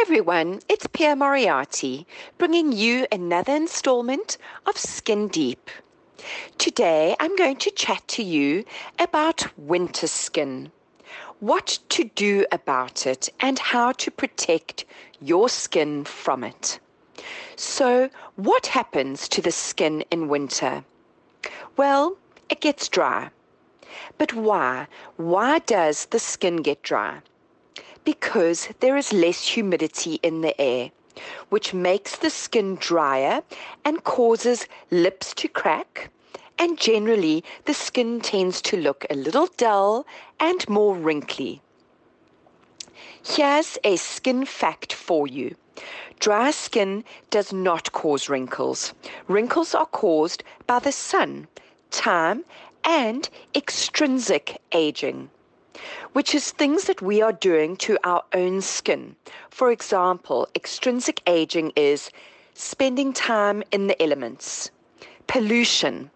everyone, it's Pierre Moriarty bringing you another installment of Skin Deep. Today I'm going to chat to you about winter skin, what to do about it, and how to protect your skin from it. So, what happens to the skin in winter? Well, it gets dry. But why? Why does the skin get dry? Because there is less humidity in the air, which makes the skin drier and causes lips to crack. And generally, the skin tends to look a little dull and more wrinkly. Here's a skin fact for you. Dry skin does not cause wrinkles. Wrinkles are caused by the sun, time, and extrinsic aging which is things that we are doing to our own skin. For example, extrinsic aging is spending time in the elements, pollution,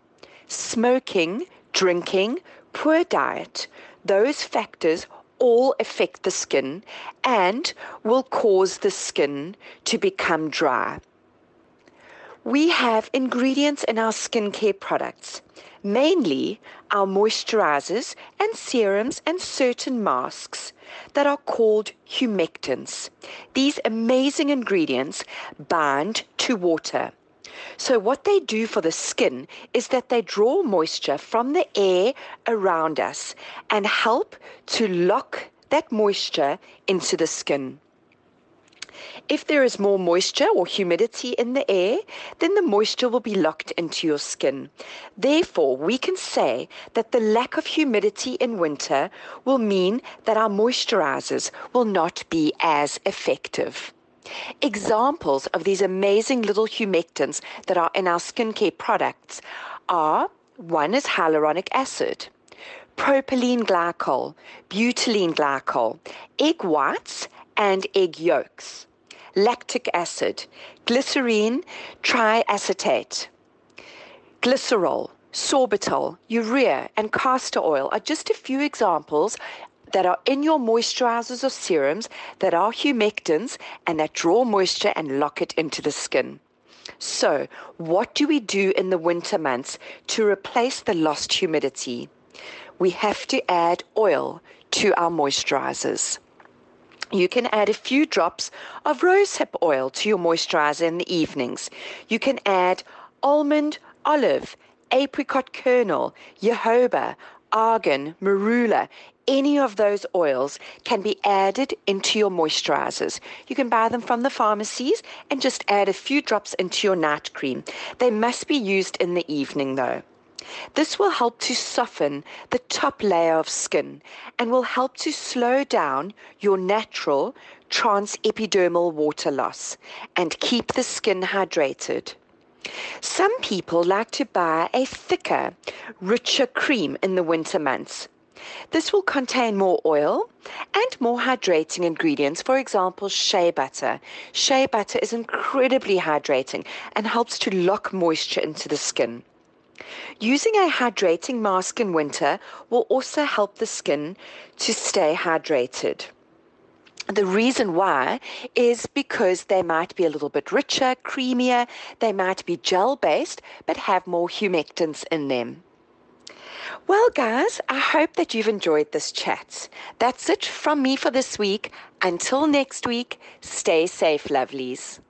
smoking, drinking, poor diet. Those factors all affect the skin and will cause the skin to become dry. We have ingredients in our skincare products mainly our moisturizers and serums and certain masks that are called humectants. These amazing ingredients bind to water. So, what they do for the skin is that they draw moisture from the air around us and help to lock that moisture into the skin. If there is more moisture or humidity in the air, then the moisture will be locked into your skin. Therefore, we can say that the lack of humidity in winter will mean that our moisturizers will not be as effective. Examples of these amazing little humectants that are in our skincare products are one is hyaluronic acid, propylene glycol, butylene glycol, egg whites, and egg yolks, lactic acid, glycerine triacetate, glycerol, sorbitol, urea, and castor oil are just a few examples that are in your moisturizers or serums that are humectants and that draw moisture and lock it into the skin. So, what do we do in the winter months to replace the lost humidity? We have to add oil to our moisturizers. You can add a few drops of rosehip oil to your moisturizer in the evenings. You can add almond, olive, apricot kernel, jojoba, argan, marula, any of those oils can be added into your moisturizers. You can buy them from the pharmacies and just add a few drops into your night cream. They must be used in the evening though. This will help to soften the top layer of skin and will help to slow down your natural transepidermal water loss and keep the skin hydrated. Some people like to buy a thicker, richer cream in the winter months. This will contain more oil and more hydrating ingredients, for example, shea butter. Shea butter is incredibly hydrating and helps to lock moisture into the skin. Using a hydrating mask in winter will also help the skin to stay hydrated. The reason why is because they might be a little bit richer, creamier, they might be gel based, but have more humectants in them. Well, guys, I hope that you've enjoyed this chat. That's it from me for this week. Until next week, stay safe, lovelies.